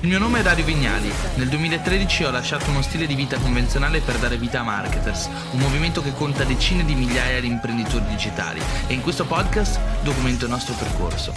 Il mio nome è Dario Vignali. Nel 2013 ho lasciato uno stile di vita convenzionale per dare vita a Marketers, un movimento che conta decine di migliaia di imprenditori digitali e in questo podcast documento il nostro percorso.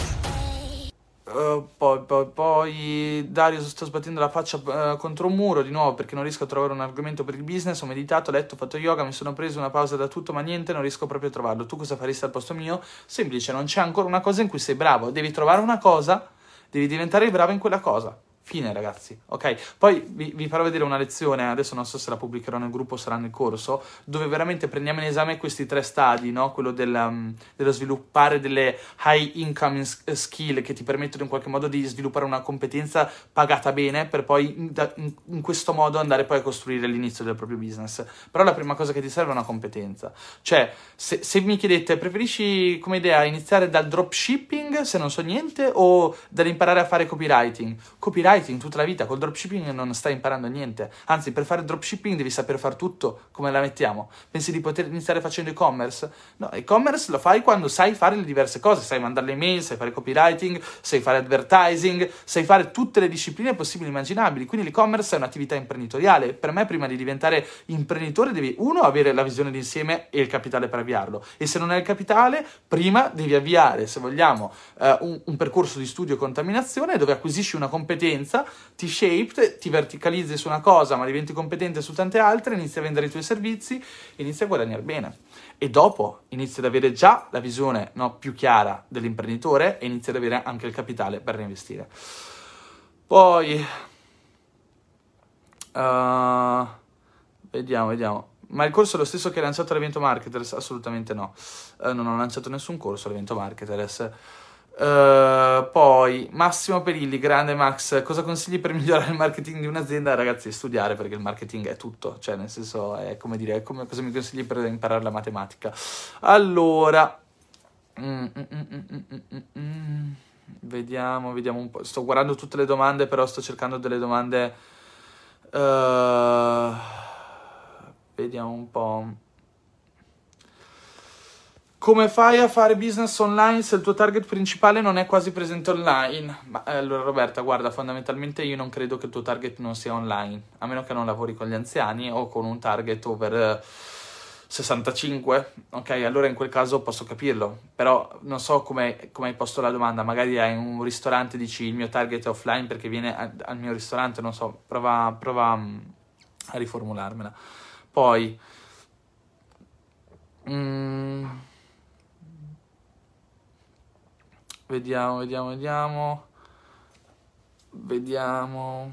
Uh, poi, poi, poi, Dario sto sbattendo la faccia uh, contro un muro di nuovo perché non riesco a trovare un argomento per il business. Ho meditato, ho letto, ho fatto yoga, mi sono preso una pausa da tutto, ma niente, non riesco proprio a trovarlo. Tu cosa faresti al posto mio? Semplice, non c'è ancora una cosa in cui sei bravo. Devi trovare una cosa, devi diventare bravo in quella cosa. Fine, ragazzi. Ok? Poi vi, vi, farò vedere una lezione, adesso non so se la pubblicherò nel gruppo o sarà nel corso, dove veramente prendiamo in esame questi tre stadi, no? Quello del, um, dello sviluppare delle high income eh, skill che ti permettono in qualche modo di sviluppare una competenza pagata bene per poi in, in, in questo modo andare poi a costruire l'inizio del proprio business. Però la prima cosa che ti serve è una competenza. Cioè, se, se mi chiedete, preferisci come idea iniziare dal dropshipping, se non so niente, o dall'imparare a fare copywriting? Copywriting copywriting tutta la vita, col dropshipping non stai imparando niente. Anzi, per fare dropshipping devi saper fare tutto, come la mettiamo. Pensi di poter iniziare facendo e-commerce? No, e-commerce lo fai quando sai fare le diverse cose, sai mandare le mail, sai fare copywriting, sai fare advertising, sai fare tutte le discipline possibili e immaginabili. Quindi l'e-commerce è un'attività imprenditoriale. Per me, prima di diventare imprenditore, devi uno avere la visione d'insieme e il capitale per avviarlo. E se non hai il capitale, prima devi avviare, se vogliamo, uh, un, un percorso di studio e contaminazione dove acquisisci una competenza competenza, ti shaped, ti verticalizzi su una cosa ma diventi competente su tante altre, inizi a vendere i tuoi servizi, inizi a guadagnare bene. E dopo inizi ad avere già la visione no, più chiara dell'imprenditore e inizi ad avere anche il capitale per reinvestire. Poi... Uh, vediamo, vediamo. Ma il corso è lo stesso che hai lanciato all'evento Marketers? Assolutamente no. Uh, non ho lanciato nessun corso all'evento Marketers. Uh, poi Massimo Perilli, grande Max, cosa consigli per migliorare il marketing di un'azienda? Ragazzi, studiare perché il marketing è tutto, cioè nel senso è come dire, è come, cosa mi consigli per imparare la matematica? Allora, mm, mm, mm, vediamo, vediamo un po', sto guardando tutte le domande, però sto cercando delle domande, uh, vediamo un po'. Come fai a fare business online se il tuo target principale non è quasi presente online? Ma, eh, allora Roberta, guarda, fondamentalmente io non credo che il tuo target non sia online, a meno che non lavori con gli anziani o con un target over eh, 65, ok? Allora in quel caso posso capirlo, però non so come hai posto la domanda, magari hai un ristorante e dici il mio target è offline perché viene a, al mio ristorante, non so, prova, prova mm, a riformularmela. Poi... Mm, Vediamo, vediamo, vediamo. Vediamo.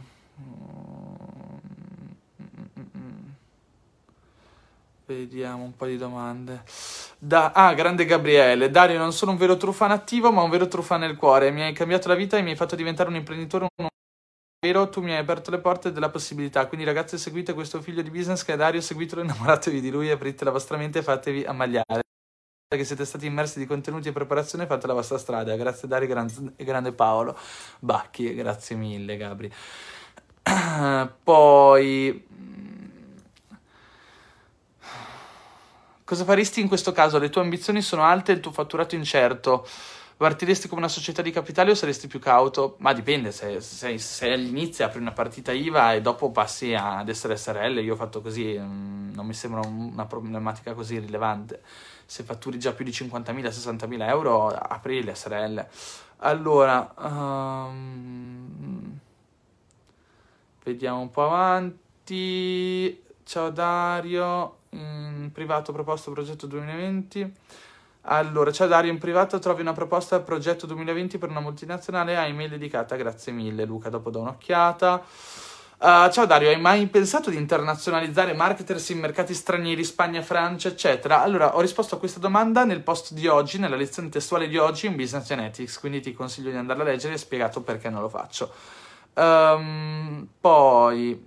Vediamo un po' di domande. Da, ah, grande Gabriele. Dario, non sono un vero truffano attivo, ma un vero truffano nel cuore. Mi hai cambiato la vita e mi hai fatto diventare un imprenditore. Un vero, tu mi hai aperto le porte della possibilità. Quindi, ragazzi, seguite questo figlio di business che è Dario, seguitelo, innamoratevi di lui, aprite la vostra mente e fatevi ammagliare che siete stati immersi di contenuti e preparazione fate la vostra strada. Grazie Dario gran- e grande Paolo Bacchi grazie mille Gabri. Poi cosa faresti in questo caso? Le tue ambizioni sono alte e il tuo fatturato incerto. Partiresti come una società di capitale o saresti più cauto? Ma dipende, se, se, se all'inizio apri una partita IVA e dopo passi ad essere SRL, io ho fatto così, mm, non mi sembra una problematica così rilevante se fatturi già più di 50.000, 60.000 euro, apri le SRL. Allora, um, vediamo un po' avanti. Ciao Dario, in privato proposto progetto 2020. Allora, ciao Dario, in privato trovi una proposta progetto 2020 per una multinazionale, hai email dedicata, grazie mille Luca, dopo do un'occhiata. Uh, ciao Dario, hai mai pensato di internazionalizzare marketers in mercati stranieri, Spagna, Francia, eccetera? Allora, ho risposto a questa domanda nel post di oggi, nella lezione testuale di oggi in Business Genetics, quindi ti consiglio di andarla a leggere e spiegato perché non lo faccio. Um, poi,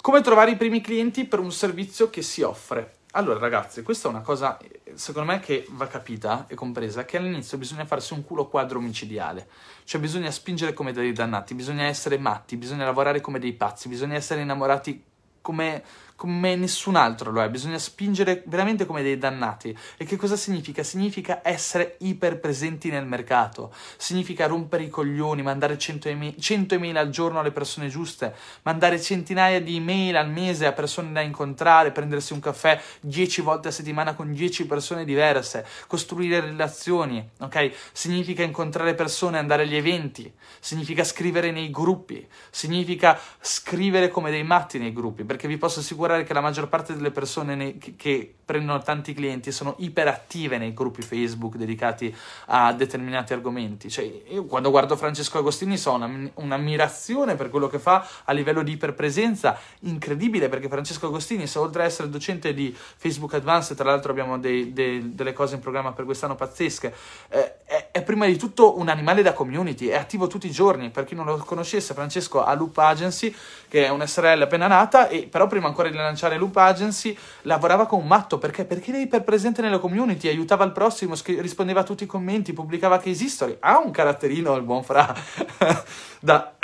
come trovare i primi clienti per un servizio che si offre? Allora, ragazzi, questa è una cosa, secondo me, che va capita e compresa, che all'inizio bisogna farsi un culo quadro omicidiale. Cioè, bisogna spingere come dei dannati, bisogna essere matti, bisogna lavorare come dei pazzi, bisogna essere innamorati come, come nessun altro lo è, bisogna spingere veramente come dei dannati. E che cosa significa? Significa essere iperpresenti nel mercato, significa rompere i coglioni, mandare 100 email, 100 email al giorno alle persone giuste, mandare centinaia di email al mese a persone da incontrare, prendersi un caffè 10 volte a settimana con 10 persone diverse, costruire relazioni, ok? Significa incontrare persone, andare agli eventi, significa scrivere nei gruppi, significa scrivere come dei matti nei gruppi, perché vi posso assicurare che la maggior parte delle persone nei, che, che, prendono tanti clienti sono iperattive nei gruppi Facebook dedicati a determinati argomenti. Cioè, io quando guardo Francesco Agostini so una, un'ammirazione per quello che fa a livello di iperpresenza incredibile, perché Francesco Agostini, se oltre ad essere docente di Facebook Advanced, tra l'altro abbiamo dei, dei, delle cose in programma per quest'anno pazzesche, eh, è, è prima di tutto un animale da community, è attivo tutti i giorni. Per chi non lo conoscesse, Francesco ha Loop Agency, che è una SRL appena nata, e però prima ancora di lanciare Loop Agency lavorava con un matto perché? Perché lei per presente nella community, aiutava il prossimo, scri- rispondeva a tutti i commenti, pubblicava case history. Ha un caratterino il buon Fra da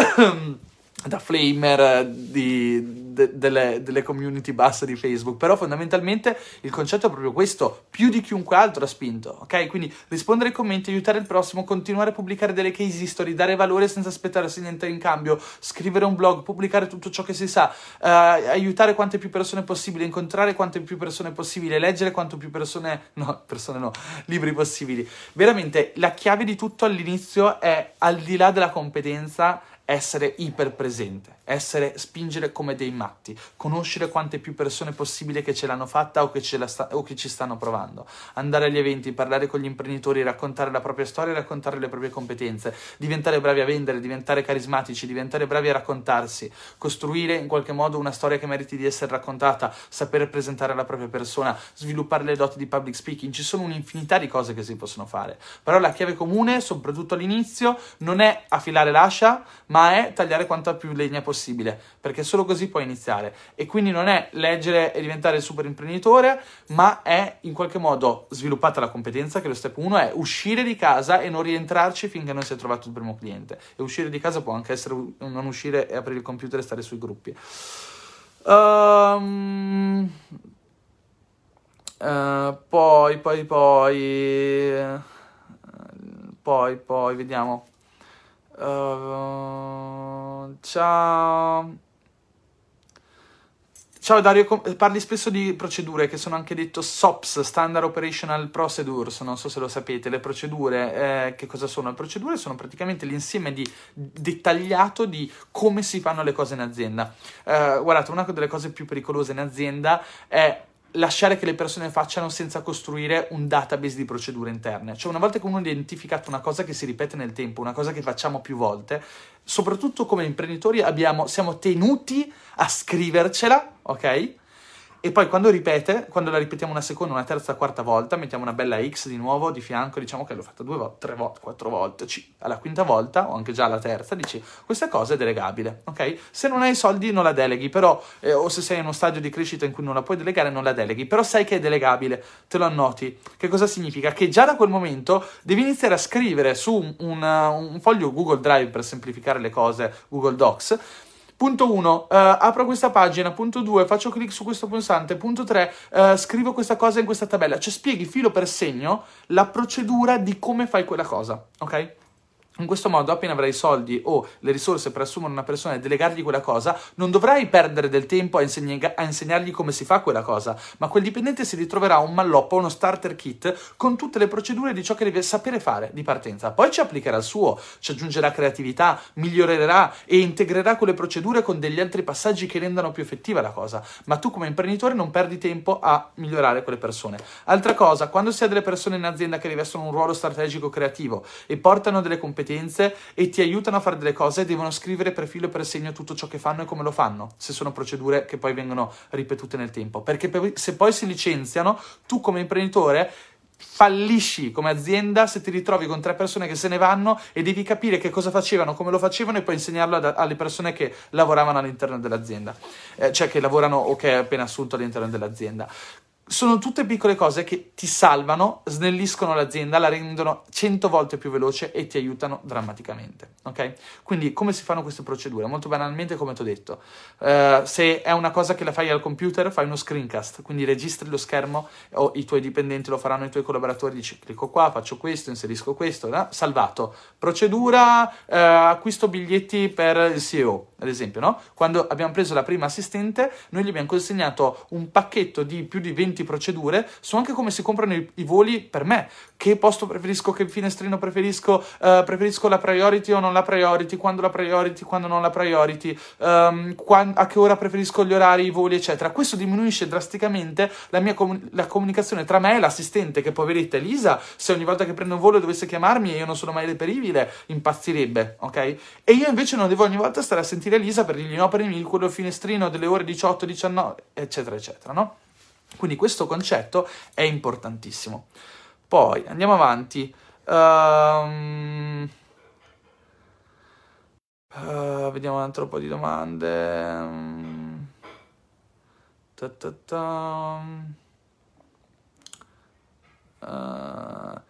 da flamer di, de, delle, delle, community basse di Facebook, però fondamentalmente il concetto è proprio questo, più di chiunque altro ha spinto, ok? Quindi rispondere ai commenti, aiutare il prossimo, continuare a pubblicare delle case history, dare valore senza aspettarsi niente in cambio, scrivere un blog, pubblicare tutto ciò che si sa, uh, aiutare quante più persone possibile, incontrare quante più persone possibile, leggere quanto più persone, no, persone no, libri possibili. Veramente la chiave di tutto all'inizio è al di là della competenza essere iperpresente, essere, spingere come dei matti, conoscere quante più persone possibile che ce l'hanno fatta o che, sta, o che ci stanno provando, andare agli eventi, parlare con gli imprenditori, raccontare la propria storia, raccontare le proprie competenze, diventare bravi a vendere, diventare carismatici, diventare bravi a raccontarsi, costruire in qualche modo una storia che meriti di essere raccontata, sapere presentare la propria persona, sviluppare le doti di public speaking, ci sono un'infinità di cose che si possono fare, però la chiave comune, soprattutto all'inizio, non è affilare l'ascia, ma è tagliare quanta più legna possibile, perché solo così puoi iniziare. E quindi non è leggere e diventare super imprenditore, ma è in qualche modo sviluppata la competenza, che lo step 1 è uscire di casa e non rientrarci finché non si è trovato il primo cliente. E uscire di casa può anche essere non uscire e aprire il computer e stare sui gruppi. Um, uh, poi, poi, poi, poi, poi, vediamo. Uh, ciao. Ciao Dario, parli spesso di procedure che sono anche detto SOPS, Standard Operational Procedures, non so se lo sapete, le procedure, eh, che cosa sono? Le procedure sono praticamente l'insieme di, dettagliato di come si fanno le cose in azienda. Eh, guardate, una delle cose più pericolose in azienda è lasciare che le persone facciano senza costruire un database di procedure interne. Cioè una volta che uno ha identificato una cosa che si ripete nel tempo, una cosa che facciamo più volte, soprattutto come imprenditori abbiamo, siamo tenuti a scrivercela, ok? E poi quando ripete, quando la ripetiamo una seconda, una terza, quarta volta, mettiamo una bella X di nuovo di fianco, diciamo che l'ho fatta due volte, tre volte, quattro volte, c- alla quinta volta o anche già alla terza, dici questa cosa è delegabile, ok? Se non hai soldi non la deleghi, però, eh, o se sei in uno stadio di crescita in cui non la puoi delegare non la deleghi, però sai che è delegabile, te lo annoti. Che cosa significa? Che già da quel momento devi iniziare a scrivere su un, un, un foglio Google Drive per semplificare le cose, Google Docs, Punto 1, uh, eh, apro questa pagina. Punto 2, faccio clic su questo pulsante. Punto 3, uh, eh, scrivo questa cosa in questa tabella. Cioè spieghi filo per segno la procedura di come fai quella cosa, ok? In questo modo, appena avrai i soldi o le risorse per assumere una persona e delegargli quella cosa, non dovrai perdere del tempo a, insegna- a, insegnargli come si fa quella cosa, ma quel dipendente si ritroverà un malloppo, uno starter kit con tutte le procedure di ciò che deve sapere fare di partenza. Poi ci applicherà il suo, ci aggiungerà creatività, migliorerà e integrerà quelle procedure con degli altri passaggi che rendano più effettiva la cosa. Ma tu come imprenditore non perdi tempo a migliorare quelle persone. Altra cosa, quando si ha delle persone in azienda che rivestono un ruolo strategico creativo e portano delle competenze competenze e ti aiutano a fare delle cose, devono scrivere per filo e per segno tutto ciò che fanno e come lo fanno, se sono procedure che poi vengono ripetute nel tempo. Perché se poi si licenziano, tu come imprenditore fallisci come azienda se ti ritrovi con tre persone che se ne vanno e devi capire che cosa facevano, come lo facevano e poi insegnarlo ad, alle persone che lavoravano all'interno dell'azienda, eh, cioè che lavorano o che hai appena assunto all'interno dell'azienda. Sono tutte piccole cose che ti salvano, snelliscono l'azienda, la rendono cento volte più veloce e ti aiutano drammaticamente. Ok? Quindi come si fanno queste procedure? Molto banalmente, come ti ho detto, uh, se è una cosa che la fai al computer, fai uno screencast, quindi registri lo schermo o i tuoi dipendenti lo faranno, i tuoi collaboratori, dici clicco qua, faccio questo, inserisco questo, no? salvato. Procedura, uh, acquisto biglietti per il CEO, ad esempio, no? Quando abbiamo preso la prima assistente, noi gli abbiamo consegnato un pacchetto di più di 20 procedure su anche come si comprano i, i voli per me. Che posto preferisco, che finestrino preferisco, uh, preferisco la priority o non la priority, quando la priority, quando non la priority, um, quando, a che ora preferisco gli orari, i voli, eccetera. Questo diminuisce drasticamente la mia com- la comunicazione tra me e l'assistente, che poveretta Elisa, se ogni volta che prendo un volo dovesse chiamarmi e io non sono mai reperibile, impazzirebbe, ok? E io invece non devo ogni volta stare a sentire Elisa per dirgli no, premi quello finestrino delle ore 18, 19, eccetera, eccetera, no? Quindi questo concetto è importantissimo. Poi andiamo avanti. Um, uh, vediamo un altro po' di domande. Uh,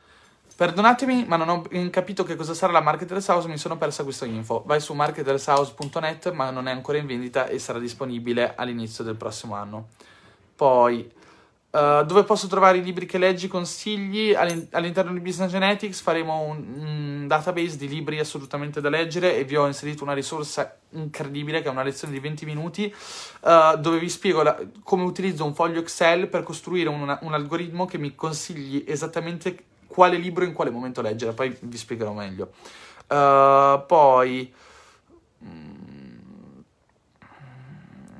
perdonatemi, ma non ho capito che cosa sarà la Marketers House, mi sono persa questa info. Vai su marketershouse.net, ma non è ancora in vendita e sarà disponibile all'inizio del prossimo anno. Poi, uh, dove posso trovare i libri che leggi, consigli? all'interno di Business Genetics faremo un, un, database di libri assolutamente da leggere e vi ho inserito una risorsa incredibile che è una lezione di 20 minuti uh, dove vi spiego la, come utilizzo un foglio Excel per costruire un, un algoritmo che mi consigli esattamente quale libro in quale momento leggere, poi vi spiegherò meglio. Uh, poi... Mm,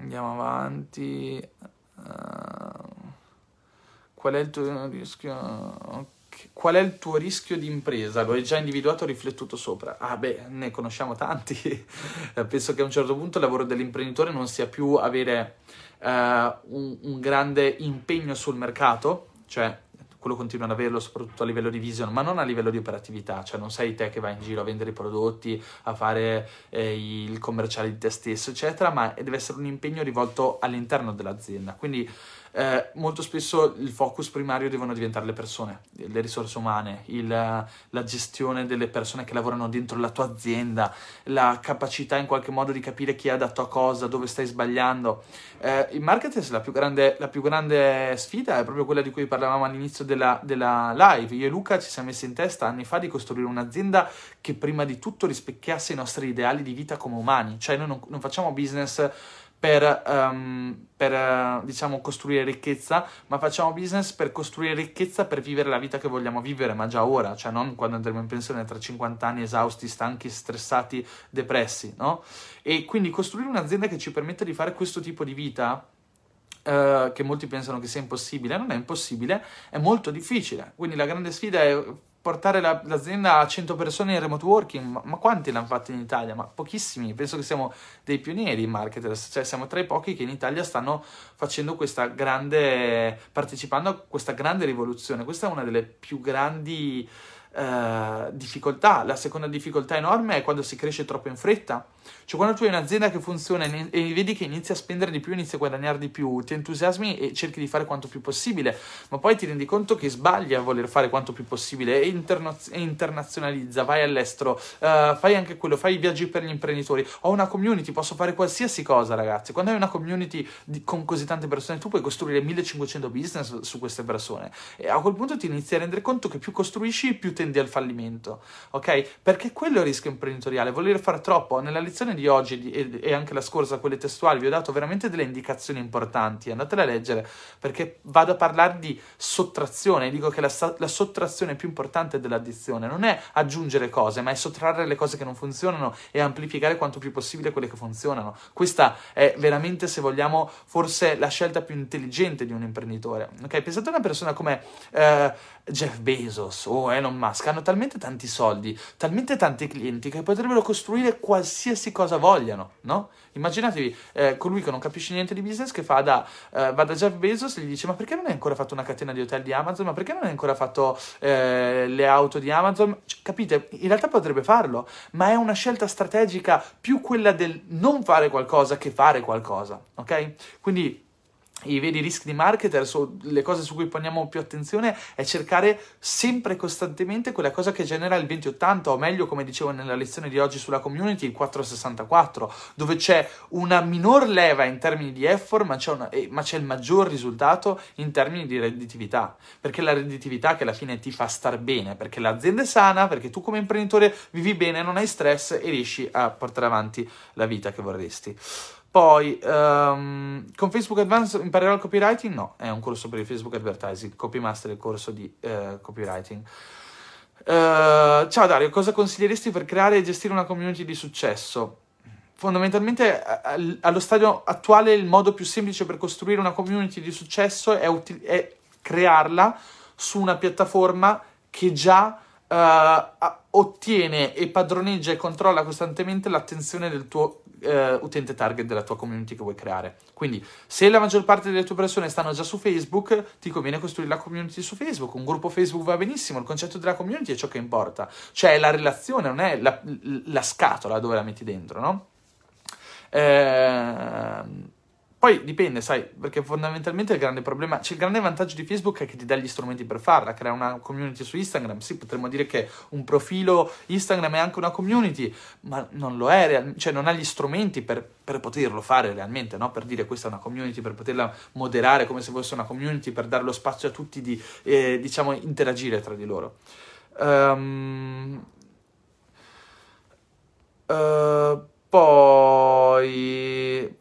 andiamo avanti. Uh, qual è il tuo rischio? Qual è il tuo rischio di impresa? Lo hai già individuato o riflettuto sopra? Ah, beh, ne conosciamo tanti. Penso che a un certo punto il lavoro dell'imprenditore non sia più avere uh, un, un grande impegno sul mercato, cioè quello continua ad averlo soprattutto a livello di vision, ma non a livello di operatività, cioè non sei te che vai in giro a vendere i prodotti, a fare eh, il commerciale di te stesso, eccetera, ma deve essere un impegno rivolto all'interno dell'azienda. Quindi eh, molto spesso il focus primario devono diventare le persone, le risorse umane, il, la gestione delle persone che lavorano dentro la tua azienda, la capacità in qualche modo di capire chi è adatto a cosa, dove stai sbagliando. Eh, in marketing la più, grande, la più grande sfida è proprio quella di cui parlavamo all'inizio della, della live. Io e Luca ci siamo messi in testa anni fa di costruire un'azienda che prima di tutto rispecchiasse i nostri ideali di vita come umani, cioè noi non, non facciamo business per, um, per uh, diciamo, costruire ricchezza, ma facciamo business per costruire ricchezza per vivere la vita che vogliamo vivere, ma già ora, cioè non quando andremo in pensione tra 50 anni esausti, stanchi, stressati, depressi, no? E quindi costruire un'azienda che ci permette di fare questo tipo di vita Uh, che molti pensano che sia impossibile, non è impossibile, è molto difficile. Quindi la grande sfida è portare la, l'azienda a 100 persone in remote working, ma, ma, quanti l'hanno fatto in Italia? Ma pochissimi, penso che siamo dei pionieri in marketers, cioè siamo tra i pochi che in Italia stanno facendo questa grande, partecipando a questa grande rivoluzione. Questa è una delle più grandi eh, difficoltà. La seconda difficoltà enorme è quando si cresce troppo in fretta. Cioè quando tu hai un'azienda che funziona e vedi che inizia a spendere di più, inizia a guadagnare di più, ti entusiasmi e cerchi di fare quanto più possibile, ma poi ti rendi conto che sbagli a voler fare quanto più possibile e, interno- e internazionalizza, vai all'estero, uh, fai anche quello, fai i viaggi per gli imprenditori, ho una community, posso fare qualsiasi cosa ragazzi. Quando hai una community di, con così tante persone, tu puoi costruire 1500 business su queste persone e a quel punto ti inizi a rendere conto che più costruisci, più tendi al fallimento, ok? Perché quello è il rischio imprenditoriale, voler fare troppo. Nella lezione di oggi e anche la scorsa, quelle testuali, vi ho dato veramente delle indicazioni importanti, andatele a leggere, perché vado a parlare di sottrazione, dico che la, la sottrazione più importante dell'addizione non è aggiungere cose, ma è sottrarre le cose che non funzionano e amplificare quanto più possibile quelle che funzionano. Questa è veramente, se vogliamo, forse la scelta più intelligente di un imprenditore. Ok, pensate a una persona come eh, Jeff Bezos o Elon Musk, hanno talmente tanti soldi, talmente tanti clienti che potrebbero costruire qualsiasi cosa vogliano, no? Immaginatevi eh, colui che non capisce niente di business che fa da, eh, va da Jeff Bezos e gli dice ma perché non hai ancora fatto una catena di hotel di Amazon? Ma perché non hai ancora fatto eh, le auto di Amazon? Cioè, capite? In realtà potrebbe farlo, ma è una scelta strategica più quella del non fare qualcosa che fare qualcosa, ok? Quindi i veri rischi di marketer, le cose su cui poniamo più attenzione, è cercare sempre costantemente quella cosa che genera il 2080, o meglio, come dicevo nella lezione di oggi sulla community, il 464, dove c'è una minor leva in termini di effort, ma c'è, una, eh, ma c'è il maggior risultato in termini di redditività. Perché la redditività che alla fine ti fa star bene, perché l'azienda è sana, perché tu come imprenditore vivi bene, non hai stress e riesci a portare avanti la vita che vorresti. Poi, um, con Facebook Advanced imparerò il copywriting? No, è un corso per il Facebook Advertising. Copymaster è il corso di uh, copywriting. Uh, ciao Dario, cosa consiglieresti per creare e gestire una community di successo? Fondamentalmente, allo stadio attuale, il modo più semplice per costruire una community di successo è, uti- è crearla su una piattaforma che già uh, ottiene e padroneggia e controlla costantemente l'attenzione del tuo uh, utente target della tua community che vuoi creare. Quindi, se la maggior parte delle tue persone stanno già su Facebook, ti conviene costruire la community su Facebook. Un gruppo Facebook va benissimo, il concetto della community è ciò che importa, cioè la relazione, non è la, la scatola dove la metti dentro, no? Eh, poi dipende, sai, perché fondamentalmente il grande problema, cioè il grande vantaggio di Facebook è che ti dà gli strumenti per farla, crea una community su Instagram, sì, potremmo dire che un profilo Instagram è anche una community, ma non lo è, cioè non ha gli strumenti per, per poterlo fare realmente, no? Per dire questa è una community, per poterla moderare come se fosse una community, per dare lo spazio a tutti di, eh, diciamo, interagire tra di loro. Um, uh, poi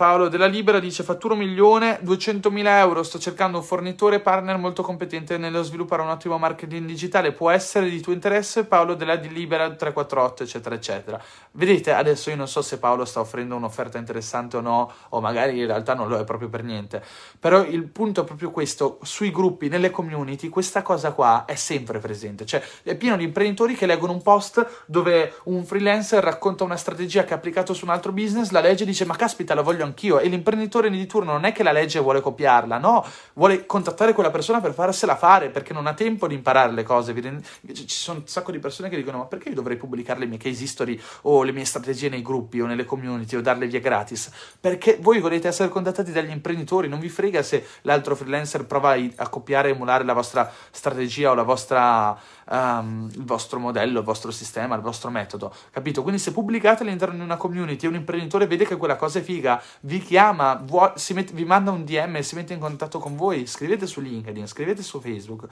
Paolo della Libera dice fatturo un milione, 200.000 euro, sto cercando un fornitore partner molto competente nello sviluppare un ottimo marketing digitale, può essere di tuo interesse? Paolo della Libera 348 eccetera eccetera. Vedete, adesso io non so se Paolo sta offrendo un'offerta interessante o no, o magari in realtà non lo è proprio per niente, però il punto è proprio questo, sui gruppi, nelle community, questa cosa qua è sempre presente, cioè è pieno di imprenditori che leggono un post dove un freelancer racconta una strategia che ha applicato su un altro business, la legge dice ma caspita la voglio anch'io e l'imprenditore di turno non è che la legge vuole copiarla, no, vuole contattare quella persona per farsela fare perché non ha tempo di imparare le cose. Ci sono un sacco di persone che dicono ma perché io dovrei pubblicare le mie case history o le mie strategie nei gruppi o nelle community o darle via gratis? Perché voi volete essere contattati dagli imprenditori, non vi frega se l'altro freelancer prova a copiare e emulare la vostra strategia o la vostra um, il vostro modello, il vostro sistema, il vostro metodo, capito? Quindi se pubblicate all'interno di una community e un imprenditore vede che quella cosa è figa, vi chiama, vuo- met- vi manda un DM, si mette in contatto con voi, scrivete su LinkedIn, scrivete su Facebook.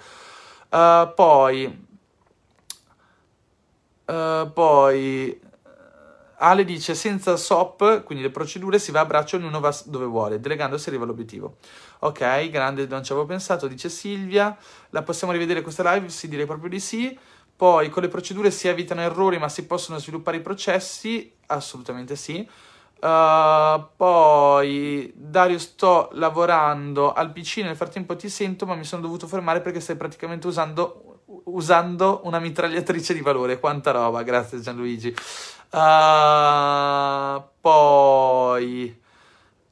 Uh, poi, uh, poi Ale dice senza SOP, quindi le procedure, si va a braccio, ognuno va dove vuole, delegando si arriva all'obiettivo. Ok, grande, non ci avevo pensato, dice Silvia. La possiamo rivedere questa live? Sì, direi proprio di sì. Poi con le procedure si evitano errori, ma si possono sviluppare i processi? Assolutamente sì. Uh, poi Dario, sto lavorando al PC. Nel frattempo ti sento, ma mi sono dovuto fermare perché stai praticamente usando, usando una mitragliatrice di valore. Quanta roba, grazie Gianluigi. Uh, poi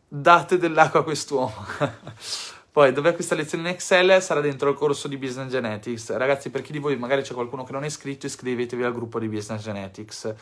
date dell'acqua a quest'uomo. Poi, dov'è questa lezione in Excel? Sarà dentro il corso di Business Genetics. Ragazzi, per chi di voi magari c'è qualcuno che non è iscritto, iscrivetevi al gruppo di Business Genetics.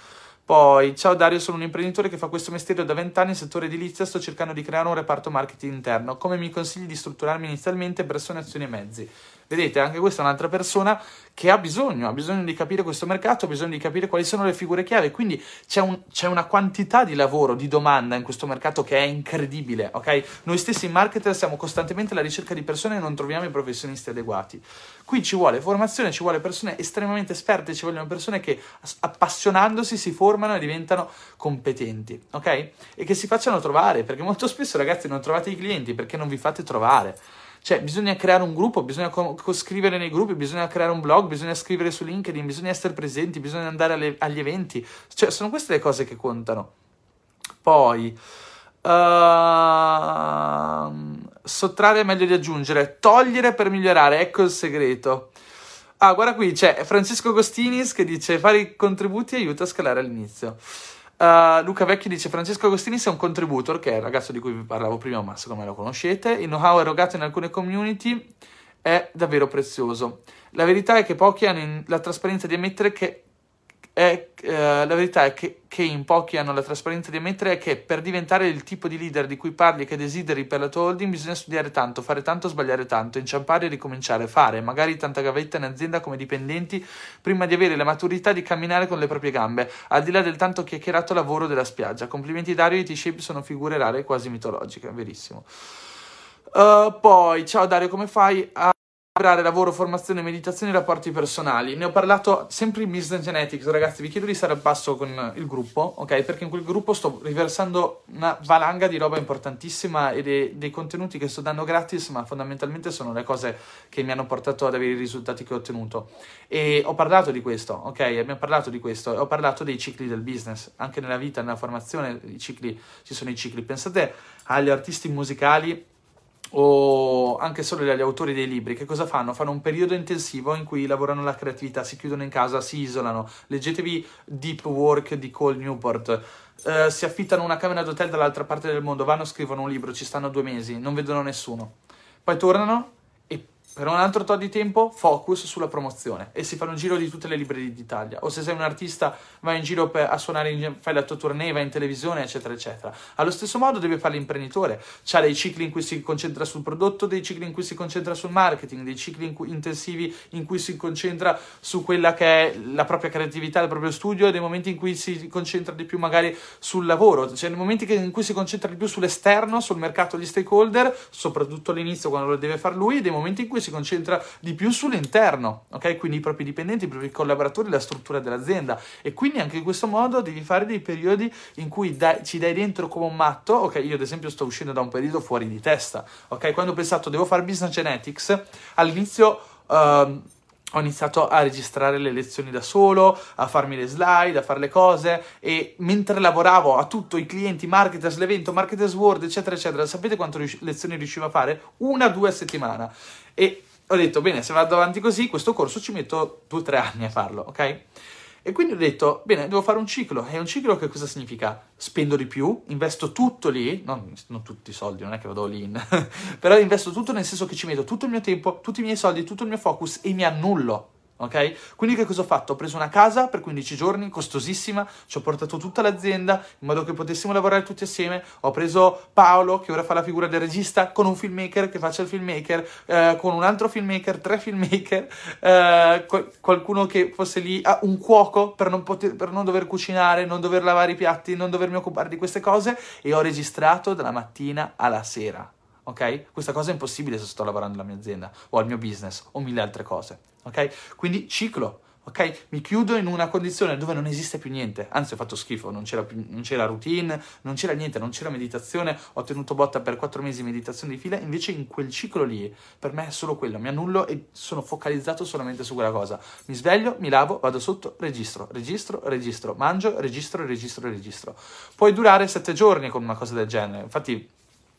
Poi, ciao Dario, sono un imprenditore che fa questo mestiere da vent'anni nel settore edilizia, sto cercando di creare un reparto marketing interno. Come mi consigli di strutturarmi inizialmente? Persone, azioni e mezzi. Vedete, anche questa è un'altra persona che ha bisogno, ha bisogno di capire questo mercato, ha bisogno di capire quali sono le figure chiave, quindi c'è, un, c'è, una quantità di lavoro, di domanda in questo mercato che è incredibile, ok? Noi stessi in marketer siamo costantemente alla ricerca di persone e non troviamo i professionisti adeguati. Qui ci vuole formazione, ci vuole persone estremamente esperte, ci vogliono persone che appassionandosi si formano e diventano competenti, ok? E che si facciano trovare, perché molto spesso ragazzi non trovate i clienti perché non vi fate trovare. Cioè, bisogna creare un gruppo, bisogna co- scrivere nei gruppi, bisogna creare un blog, bisogna scrivere su LinkedIn, bisogna essere presenti, bisogna andare alle, agli eventi. Cioè, sono queste le cose che contano. Poi, uh, sottrarre è meglio di aggiungere, togliere per migliorare, ecco il segreto. Ah, guarda qui, c'è Francesco Gostinis che dice fare i contributi aiuta a scalare all'inizio. Uh, Luca Vecchi dice Francesco Agostini è un contributor, che è il ragazzo di cui vi parlavo prima, ma secondo me lo conoscete. Il know-how erogato in alcune community è davvero prezioso. La verità è che pochi hanno la trasparenza di ammettere che è, eh, la verità è che, che, in pochi hanno la trasparenza di ammettere è che per diventare il tipo di leader di cui parli e che desideri per la tua holding bisogna studiare tanto, fare tanto, sbagliare tanto, inciampare e ricominciare, fare magari tanta gavetta in azienda come dipendenti prima di avere la maturità di camminare con le proprie gambe, al di là del tanto chiacchierato lavoro della spiaggia. Complimenti Dario, i T-Shape sono figure rare quasi mitologiche, verissimo. Uh, poi, ciao Dario, come fai a lavoro, formazione, meditazione e rapporti personali. Ne ho parlato sempre in Business Genetics, ragazzi, vi chiedo di stare al passo con il gruppo, ok? Perché in quel gruppo sto riversando una valanga di roba importantissima e dei, dei contenuti che sto dando gratis, ma fondamentalmente sono le cose che mi hanno portato ad avere i risultati che ho ottenuto. E ho parlato di questo, ok? Abbiamo parlato di questo, ho parlato dei cicli del business, anche nella vita, nella formazione, i cicli, ci sono i cicli. Pensate agli artisti musicali o anche solo gli autori dei libri, che cosa fanno? Fanno un periodo intensivo in cui lavorano la creatività, si chiudono in casa, si isolano. Leggetevi Deep Work di Cole Newport. Uh, si affittano una camera d'hotel dall'altra parte del mondo, vanno, scrivono un libro, ci stanno due mesi, non vedono nessuno. Poi tornano per un altro tot di tempo focus sulla promozione. E si fa un giro di tutte le librerie d'Italia. O se sei un artista vai in giro per, a suonare in, fai la tua tournée vai in televisione eccetera eccetera. Allo stesso modo deve fare l'imprenditore. C'ha dei cicli in cui si concentra sul prodotto dei cicli in cui si concentra sul marketing dei cicli in cui, intensivi in cui si concentra su quella che è la propria creatività il proprio studio e dei momenti in cui si concentra di più magari sul lavoro. Cioè nei momenti in cui si concentra di più sull'esterno sul mercato gli stakeholder soprattutto all'inizio quando lo deve fare lui e dei momenti in cui si concentra di più sull'interno, ok? Quindi i propri dipendenti, i propri collaboratori, la struttura dell'azienda. E quindi anche in questo modo devi fare dei periodi in cui dai, ci dai dentro come un matto, ok? Io ad esempio sto uscendo da un periodo fuori di testa, ok? Quando ho pensato devo fare business genetics, all'inizio... Uh, ho iniziato a registrare le lezioni da solo, a farmi le slide, a fare le cose e mentre lavoravo a tutto, i clienti, marketers, l'evento, marketers world, eccetera, eccetera, sapete quante lezioni riuscivo a fare? Una, due a settimana. E ho detto, bene, se vado avanti così, questo corso ci metto due o tre anni a farlo, ok? E quindi ho detto, bene, devo fare un ciclo. E un ciclo che cosa significa? Spendo di più, investo tutto lì, non, non tutti i soldi, non è che vado lì, in, però investo tutto nel senso che ci metto tutto il mio tempo, tutti i miei soldi, tutto il mio focus e mi annullo ok? Quindi che cosa ho fatto? Ho preso una casa per 15 giorni, costosissima, ci ho portato tutta l'azienda in modo che potessimo lavorare tutti assieme, ho preso Paolo che ora fa la figura del regista con un filmmaker che faccia il filmmaker, eh, con un altro filmmaker, tre filmmaker, eh, qualcuno che fosse lì, ah, un cuoco per non, poter, per non dover cucinare, non dover lavare i piatti, non dovermi occupare di queste cose e ho registrato dalla mattina alla sera ok? Questa cosa è impossibile se sto lavorando nella mia azienda o al mio business o mille altre cose, ok? Quindi ciclo, ok? Mi chiudo in una condizione dove non esiste più niente, anzi ho fatto schifo, non c'era, più, non c'era routine, non c'era niente, non c'era meditazione, ho tenuto botta per quattro mesi di meditazione di fila, invece in quel ciclo lì per me è solo quello, mi annullo e sono focalizzato solamente su quella cosa. Mi sveglio, mi lavo, vado sotto, registro, registro, registro, mangio, registro, registro, registro. Puoi durare sette giorni con una cosa del genere, infatti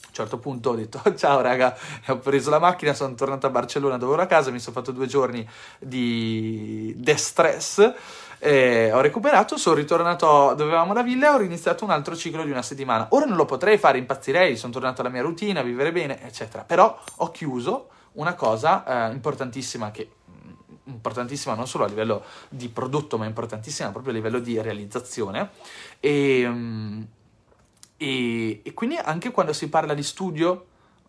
a un certo punto ho detto ciao raga, ho preso la macchina, sono tornato a Barcellona dove ero a casa, mi sono fatto due giorni di de-stress, eh, ho recuperato, sono ritornato dove avevamo la villa e ho iniziato un altro ciclo di una settimana. Ora non lo potrei fare, impazzirei, sono tornato alla mia routine, a vivere bene, eccetera. Però ho chiuso una cosa eh, importantissima che mm, importantissima non solo a livello di prodotto, ma importantissima proprio a livello di realizzazione. E, um, e, e, quindi anche quando si parla di studio,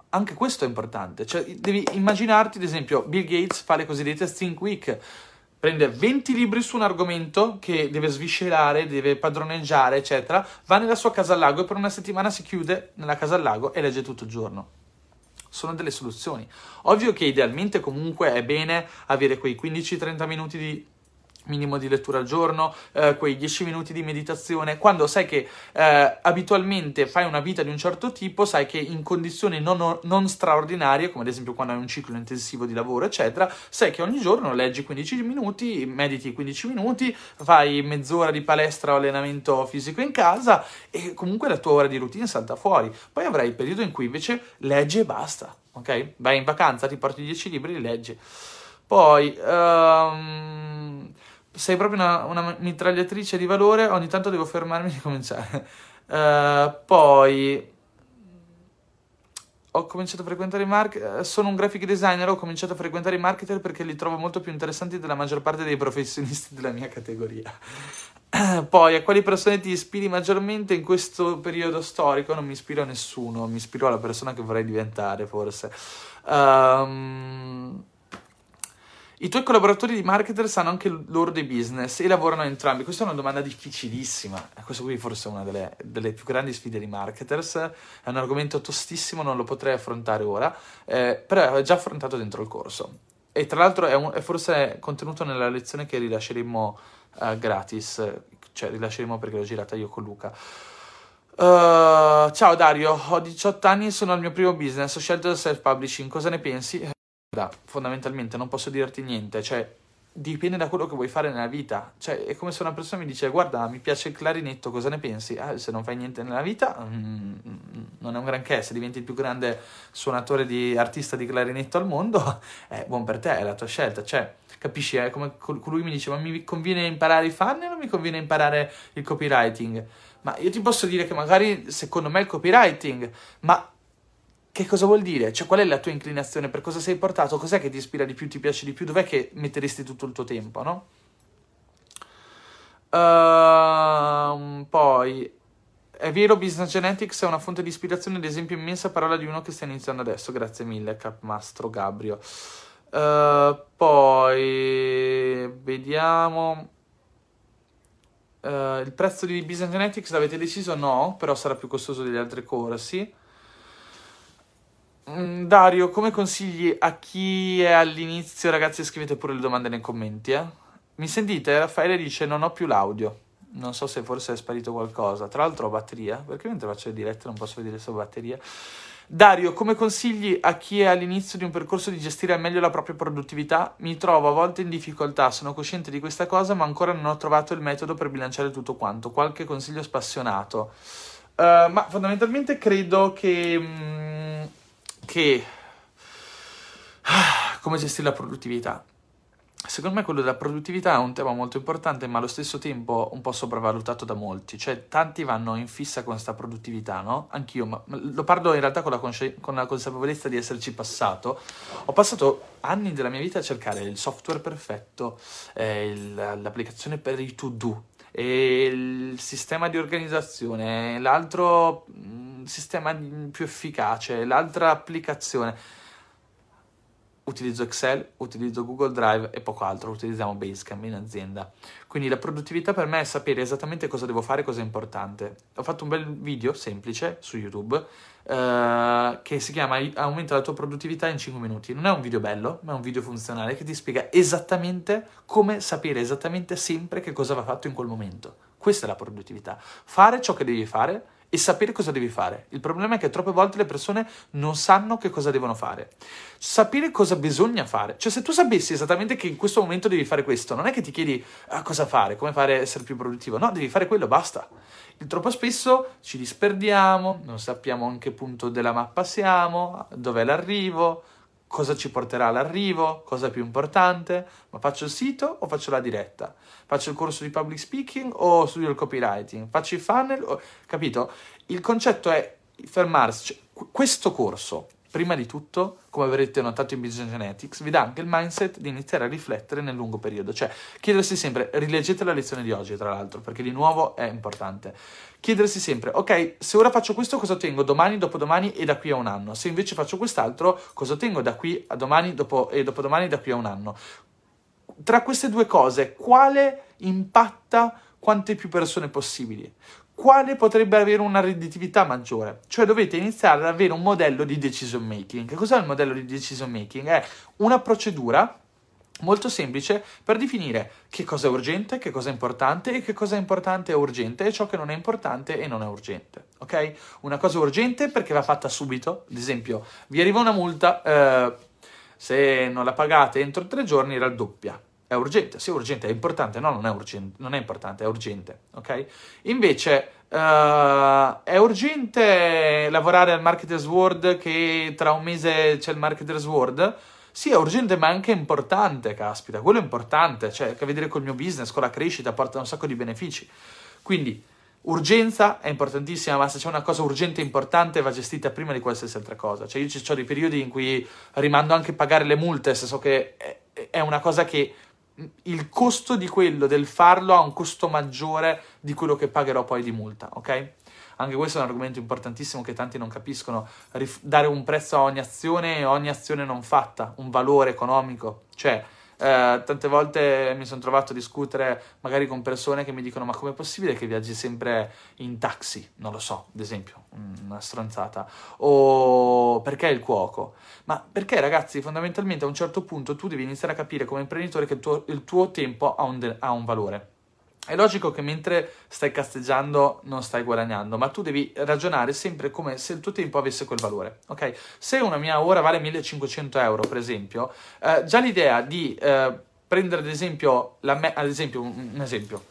anche questo è importante. Cioè, devi immaginarti, ad esempio, Bill Gates fa le cosiddette Think Week, prende 20 libri su un argomento che deve sviscerare, deve padroneggiare, eccetera, va nella sua casa al lago e per una settimana si chiude nella casa al lago e legge tutto il giorno. Sono delle soluzioni. Ovvio che idealmente comunque è bene avere quei 15-30 minuti di minimo di lettura al giorno, eh, quei 10 minuti di meditazione, quando sai che eh, abitualmente fai una vita di un certo tipo, sai che in condizioni non, non, straordinarie, come ad esempio quando hai un ciclo intensivo di lavoro, eccetera, sai che ogni giorno leggi 15 minuti, mediti 15 minuti, fai mezz'ora di palestra o allenamento fisico in casa e comunque la tua ora di routine salta fuori. Poi avrai il periodo in cui invece leggi e basta, ok? Vai in vacanza, ti porti 10 libri e leggi. Poi... Um, sei proprio una, una, mitragliatrice di valore, ogni tanto devo fermarmi e cominciare. Uh, poi, ho cominciato a frequentare i marketer, sono un graphic designer, ho cominciato a frequentare i marketer perché li trovo molto più interessanti della maggior parte dei professionisti della mia categoria. Poi, a quali persone ti ispiri maggiormente in questo periodo storico? Non mi ispiro a nessuno, mi ispiro alla persona che vorrei diventare, forse. Um, i tuoi collaboratori di marketer sanno anche loro dei business e lavorano entrambi? Questa è una domanda difficilissima. Questo qui forse è una delle, delle, più grandi sfide di marketers. È un argomento tostissimo, non lo potrei affrontare ora, eh, però è già affrontato dentro il corso. E tra l'altro è, un, è forse contenuto nella lezione che rilasceremo uh, gratis, cioè rilasceremo perché l'ho girata io con Luca. Uh, ciao Dario, ho 18 anni e sono al mio primo business, ho scelto il self-publishing, cosa ne pensi? Fondamentalmente non posso dirti niente, cioè dipende da quello che vuoi fare nella vita. Cioè, è come se una persona mi dice: Guarda, mi piace il clarinetto, cosa ne pensi? Ah, se non fai niente nella vita, mm, non è un granché. Se diventi il più grande suonatore di artista di clarinetto al mondo, è buon per te, è la tua scelta. Cioè, capisci? È come colui mi dice: Ma mi conviene imparare i fan o non mi conviene imparare il copywriting? Ma io ti posso dire che magari secondo me il copywriting, ma che cosa vuol dire? Cioè, qual è la tua inclinazione? Per cosa sei portato? Cos'è che ti ispira di più, ti piace di più? Dov'è che metteresti tutto il tuo tempo, no? Uh, poi, è vero, Business Genetics è una fonte di ispirazione, ad esempio, immensa parola di uno che sta iniziando adesso. Grazie mille, Capmastro Gabrio. Uh, poi, vediamo. Uh, il prezzo di Business Genetics l'avete deciso? No, però sarà più costoso degli altri corsi. Mm, Dario, come consigli a chi è all'inizio, ragazzi, scrivete pure le domande nei commenti, eh? Mi sentite? Raffaele dice non ho più l'audio. Non so se forse è sparito qualcosa. Tra l'altro ho batteria, perché mentre faccio le dirette non posso vedere se ho batteria. Dario, come consigli a chi è all'inizio di un percorso di gestire al meglio la propria produttività? Mi trovo a volte in difficoltà, sono cosciente di questa cosa, ma ancora non ho trovato il metodo per bilanciare tutto quanto. Qualche consiglio spassionato? Uh, ma fondamentalmente credo che... Mh, mm, che come gestire la produttività. Secondo me quello della produttività è un tema molto importante, ma allo stesso tempo un po' sopravvalutato da molti. Cioè, tanti vanno in fissa con questa produttività, no? Anch'io, ma lo parlo in realtà con la, consci- con la consapevolezza di esserci passato. Ho passato anni della mia vita a cercare il software perfetto, eh, il, l'applicazione per i to-do, il sistema di organizzazione, l'altro mm, sistema più efficace, l'altra applicazione. Utilizzo Excel, utilizzo Google Drive e poco altro, utilizziamo Basecamp in azienda. Quindi la produttività per me è sapere esattamente cosa devo fare, cosa è importante. Ho fatto un bel video semplice su YouTube uh, che si chiama Aumenta la tua produttività in 5 minuti. Non è un video bello, ma è un video funzionale che ti spiega esattamente come sapere esattamente sempre che cosa va fatto in quel momento. Questa è la produttività. Fare ciò che devi fare e sapere cosa devi fare. Il problema è che troppe volte le persone non sanno che cosa devono fare. Sapere cosa bisogna fare. Cioè, se tu sapessi esattamente che in questo momento devi fare questo, non è che ti chiedi ah, cosa fare, come fare essere più produttivo. No, devi fare quello, basta. Il troppo spesso ci disperdiamo, non sappiamo a che punto della mappa siamo, dov'è l'arrivo, cosa ci porterà all'arrivo, cosa è più importante, ma faccio il sito o faccio la diretta? Faccio il corso di public speaking o studio il copywriting? Faccio i funnel? O... Capito? Il concetto è fermarsi, cioè, questo corso Prima di tutto, come avrete notato in Business Genetics, vi dà anche il mindset di iniziare a riflettere nel lungo periodo, cioè chiedersi sempre, rileggete la lezione di oggi tra l'altro, perché di nuovo è importante, chiedersi sempre, ok, se ora faccio questo cosa ottengo domani, dopodomani e da qui a un anno, se invece faccio quest'altro cosa ottengo da qui a domani dopo, e dopodomani da qui a un anno. Tra queste due cose, quale impatta quante più persone possibili? Quale potrebbe avere una redditività maggiore. Cioè dovete iniziare ad avere un modello di decision making. Che cos'è il modello di decision making? È una procedura molto semplice per definire che cosa è urgente, che cosa è importante e che cosa è importante e urgente e ciò che non è importante e non è urgente. Ok? Una cosa urgente perché va fatta subito, ad esempio, vi arriva una multa, eh, se non la pagate entro tre giorni raddoppia. È urgente, sì, è urgente, è importante, no, non è urgente, non è importante, è urgente, ok? Invece uh, è urgente lavorare al Marketers World che tra un mese c'è il Marketers World? Sì, è urgente, ma è anche importante, caspita, quello è importante, cioè, che vedere col mio business, con la crescita, porta un sacco di benefici. Quindi, Urgenza è importantissima, ma se c'è una cosa urgente e importante va gestita prima di qualsiasi altra cosa. Cioè io ci ho dei periodi in cui rimando anche a pagare le multe, se so che è una cosa che il costo di quello, del farlo, ha un costo maggiore di quello che pagherò poi di multa, ok? Anche questo è un argomento importantissimo che tanti non capiscono. Rif- dare un prezzo a ogni azione e ogni azione non fatta, un valore economico. Cioè, eh, tante volte mi sono trovato a discutere magari con persone che mi dicono ma com'è possibile che viaggi sempre in taxi? Non lo so, ad esempio, una stronzata. O perché il cuoco? Ma perché ragazzi, fondamentalmente a un certo punto tu devi iniziare a capire come imprenditore che il tuo, il tuo tempo ha un, de- ha un valore. È logico che mentre stai casteggiando non stai guadagnando, ma tu devi ragionare sempre come se il tuo tempo avesse quel valore, ok? Se una mia ora vale 1500 euro, per esempio, eh, già l'idea di eh, prendere ad esempio, me- ad esempio, un, un esempio,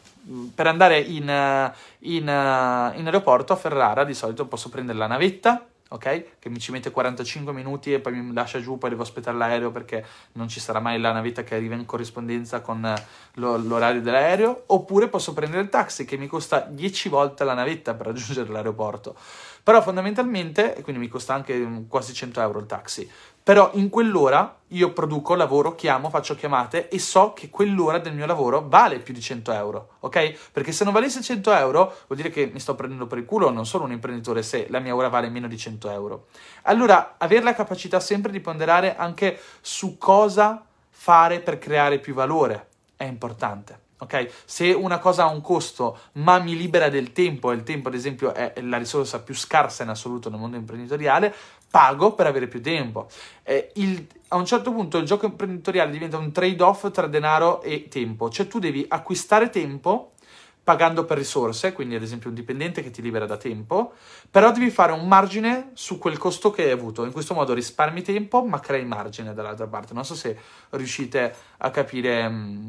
per andare in, eh, in, uh, in aeroporto a Ferrara di solito posso prendere la navetta, ok? Che mi ci mette 45 minuti e poi mi lascia giù, poi devo aspettare l'aereo perché non ci sarà mai la navetta che arriva in corrispondenza con eh, lo, l'orario dell'aereo, oppure posso prendere il taxi che mi costa 10 volte la navetta per raggiungere l'aeroporto. Però fondamentalmente, quindi mi costa anche mm, quasi 100 euro il taxi, però in quell'ora io produco, lavoro, chiamo, faccio chiamate e so che quell'ora del mio lavoro vale più di 100 euro, ok? Perché se non valesse 100 euro vuol dire che mi sto prendendo per il culo, non sono un imprenditore se la mia ora vale meno di 100 euro. Allora, avere la capacità sempre di ponderare anche su cosa fare per creare più valore è importante. Ok? Se una cosa ha un costo ma mi libera del tempo, e il tempo ad esempio è la risorsa più scarsa in assoluto nel mondo imprenditoriale, pago per avere più tempo. Eh, il, a un certo punto il gioco imprenditoriale diventa un trade-off tra denaro e tempo, cioè tu devi acquistare tempo pagando per risorse, quindi ad esempio un dipendente che ti libera da tempo, però devi fare un margine su quel costo che hai avuto. In questo modo risparmi tempo, ma crei margine dall'altra parte. Non so se riuscite a capire... Mh, mm,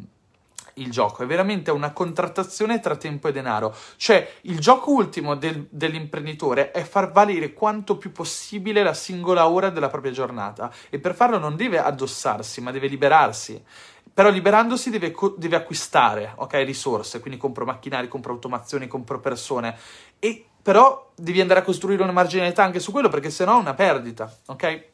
il gioco, è veramente una contrattazione tra tempo e denaro. Cioè, il gioco ultimo del, dell'imprenditore è far valere quanto più possibile la singola ora della propria giornata e per farlo non deve addossarsi, ma deve liberarsi. Però liberandosi deve, deve acquistare, ok, risorse, quindi compro macchinari, compro automazioni, compro persone e però devi andare a costruire una marginalità anche su quello perché sennò è una perdita, ok?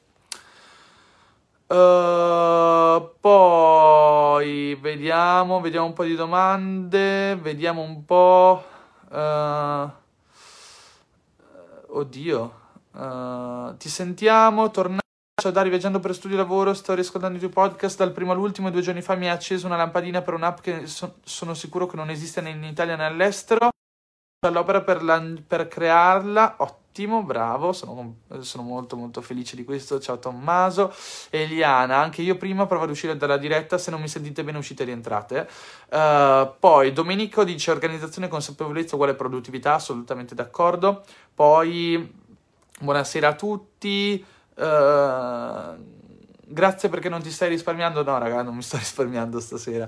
Uh, poi vediamo, vediamo un po' di domande, vediamo un po'. Uh, oddio, uh, ti sentiamo, tornare. Ciao Dario, viaggiando per studio e lavoro, sto riscoltando i tuoi podcast dal primo all'ultimo due giorni fa mi ha acceso una lampadina per un'app che so- sono sicuro che non esiste né in Italia né all'estero. All'opera per, la- per crearla, ottimo ottimo, bravo, sono, sono, molto molto felice di questo. Ciao Tommaso. Eliana, anche io prima provo ad uscire dalla diretta, se non mi sentite bene uscite e rientrate. Uh, poi Domenico dice organizzazione consapevolezza uguale produttività, assolutamente d'accordo. Poi buonasera a tutti. Uh, grazie perché non ti stai risparmiando. No, raga, non mi sto risparmiando stasera.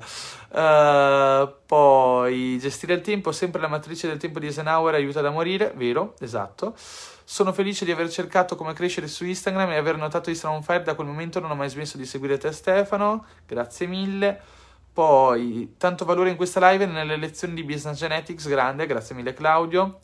Uh, poi, gestire il tempo, sempre la matrice del tempo di Eisenhower aiuta da morire, vero, esatto. Sono felice di aver cercato come crescere su Instagram e aver notato Instagram on fire. Da quel momento non ho mai smesso di seguire te, Stefano. Grazie mille. Poi, tanto valore in questa live nelle lezioni di Business Genetics, grande, grazie mille Claudio.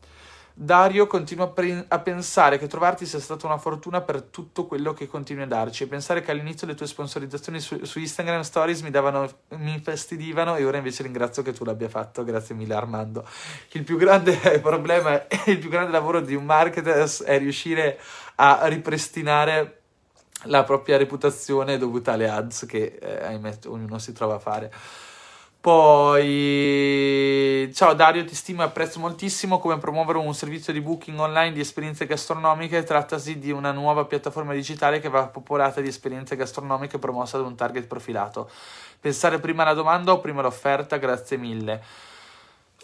Dario continua a, pensare che trovarti sia stata una fortuna per tutto quello che continui a darci e pensare che all'inizio le tue sponsorizzazioni su, su Instagram Stories mi, davano, mi infastidivano e ora invece ringrazio che tu l'abbia fatto, grazie mille Armando. Il più grande problema e il più grande lavoro di un marketer è riuscire a ripristinare la propria reputazione dovuta alle ads che eh, ahimè ognuno si trova a fare. Poi, ciao Dario, ti stimo e apprezzo moltissimo come promuovere un servizio di booking online di esperienze gastronomiche. Trattasi di una nuova piattaforma digitale che va popolata di esperienze gastronomiche promossa da un target profilato. Pensare prima alla domanda o prima all'offerta? Grazie mille.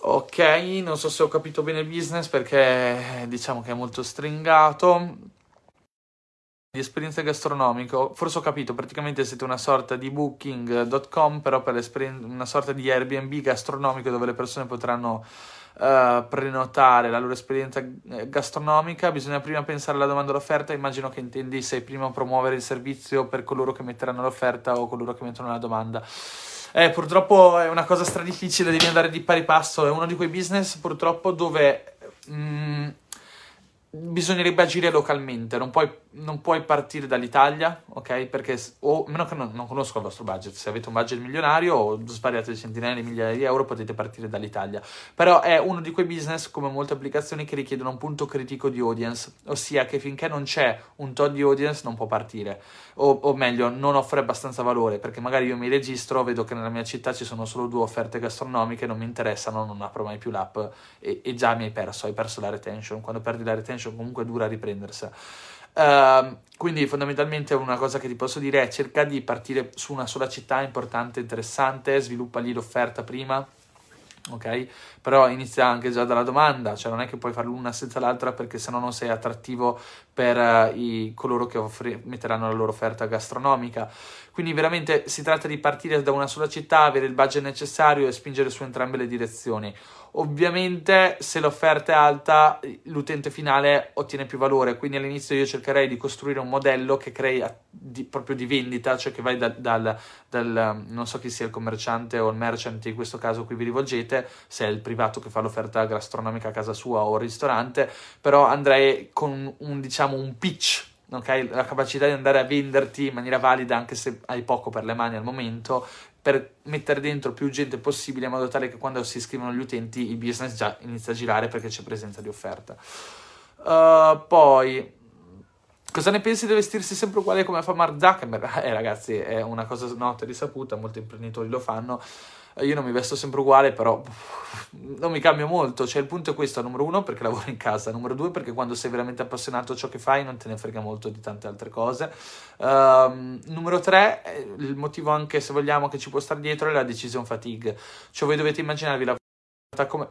Ok, non so se ho capito bene il business perché diciamo che è molto stringato di esperienza gastronomica, forse ho capito, praticamente siete una sorta di booking.com, però per una sorta di Airbnb gastronomico dove le persone potranno uh, prenotare la loro esperienza eh, gastronomica. Bisogna prima pensare alla domanda e all'offerta. Immagino che intendi se prima promuovere il servizio per coloro che metteranno l'offerta o coloro che mettono la domanda. Eh, purtroppo è una cosa stradifficile, devi andare di pari passo. È uno di quei business purtroppo dove Mm, bisognerebbe agire localmente, non puoi, non puoi, partire dall'Italia, ok? Perché, o meno che non, non, conosco il vostro budget, se avete un budget milionario o svariate centinaia di migliaia di euro potete partire dall'Italia, però è uno di quei business come molte applicazioni che richiedono un punto critico di audience, ossia che finché non c'è un tot di audience non può partire, o, o meglio non offre abbastanza valore, perché magari io mi registro, vedo che nella mia città ci sono solo due offerte gastronomiche, non mi interessano, non apro mai più l'app e, e già mi hai perso, hai perso la retention, quando perdi la retention comunque dura a riprendersi. Uh, quindi fondamentalmente una cosa che ti posso dire è cerca di partire su una sola città importante, interessante, sviluppa lì l'offerta prima, ok? Però inizia anche già dalla domanda, cioè non è che puoi fare l'una senza l'altra perché sennò non sei attrattivo per uh, i, coloro che offri, metteranno la loro offerta gastronomica. Quindi veramente si tratta di partire da una sola città, avere il budget necessario e spingere su entrambe le direzioni. Ovviamente se l'offerta è alta l'utente finale ottiene più valore, quindi all'inizio io cercherei di costruire un modello che crei di, proprio di vendita, cioè che vai dal, dal, dal, non so chi sia il commerciante o il merchant in questo caso qui vi rivolgete, se è il privato che fa l'offerta gastronomica a casa sua o al ristorante, però andrei con un, diciamo, un pitch Okay? la capacità di andare a venderti in maniera valida anche se hai poco per le mani al momento per mettere dentro più gente possibile in modo tale che quando si iscrivono gli utenti il business già inizia a girare perché c'è presenza di offerta. Uh, poi, cosa ne pensi di vestirsi sempre uguale come fa Mark Zuckerberg? Eh ragazzi, è una cosa nota e risaputa, molti imprenditori lo fanno io non mi vesto sempre uguale, però non mi cambio molto. Cioè, il punto è questo: numero uno, perché lavoro in casa, numero due, perché quando sei veramente appassionato a ciò che fai, non te ne frega molto di tante altre cose. Uh, numero tre, eh, il motivo anche se vogliamo che ci può stare dietro è la decision fatigue. Cioè, voi dovete immaginarvi la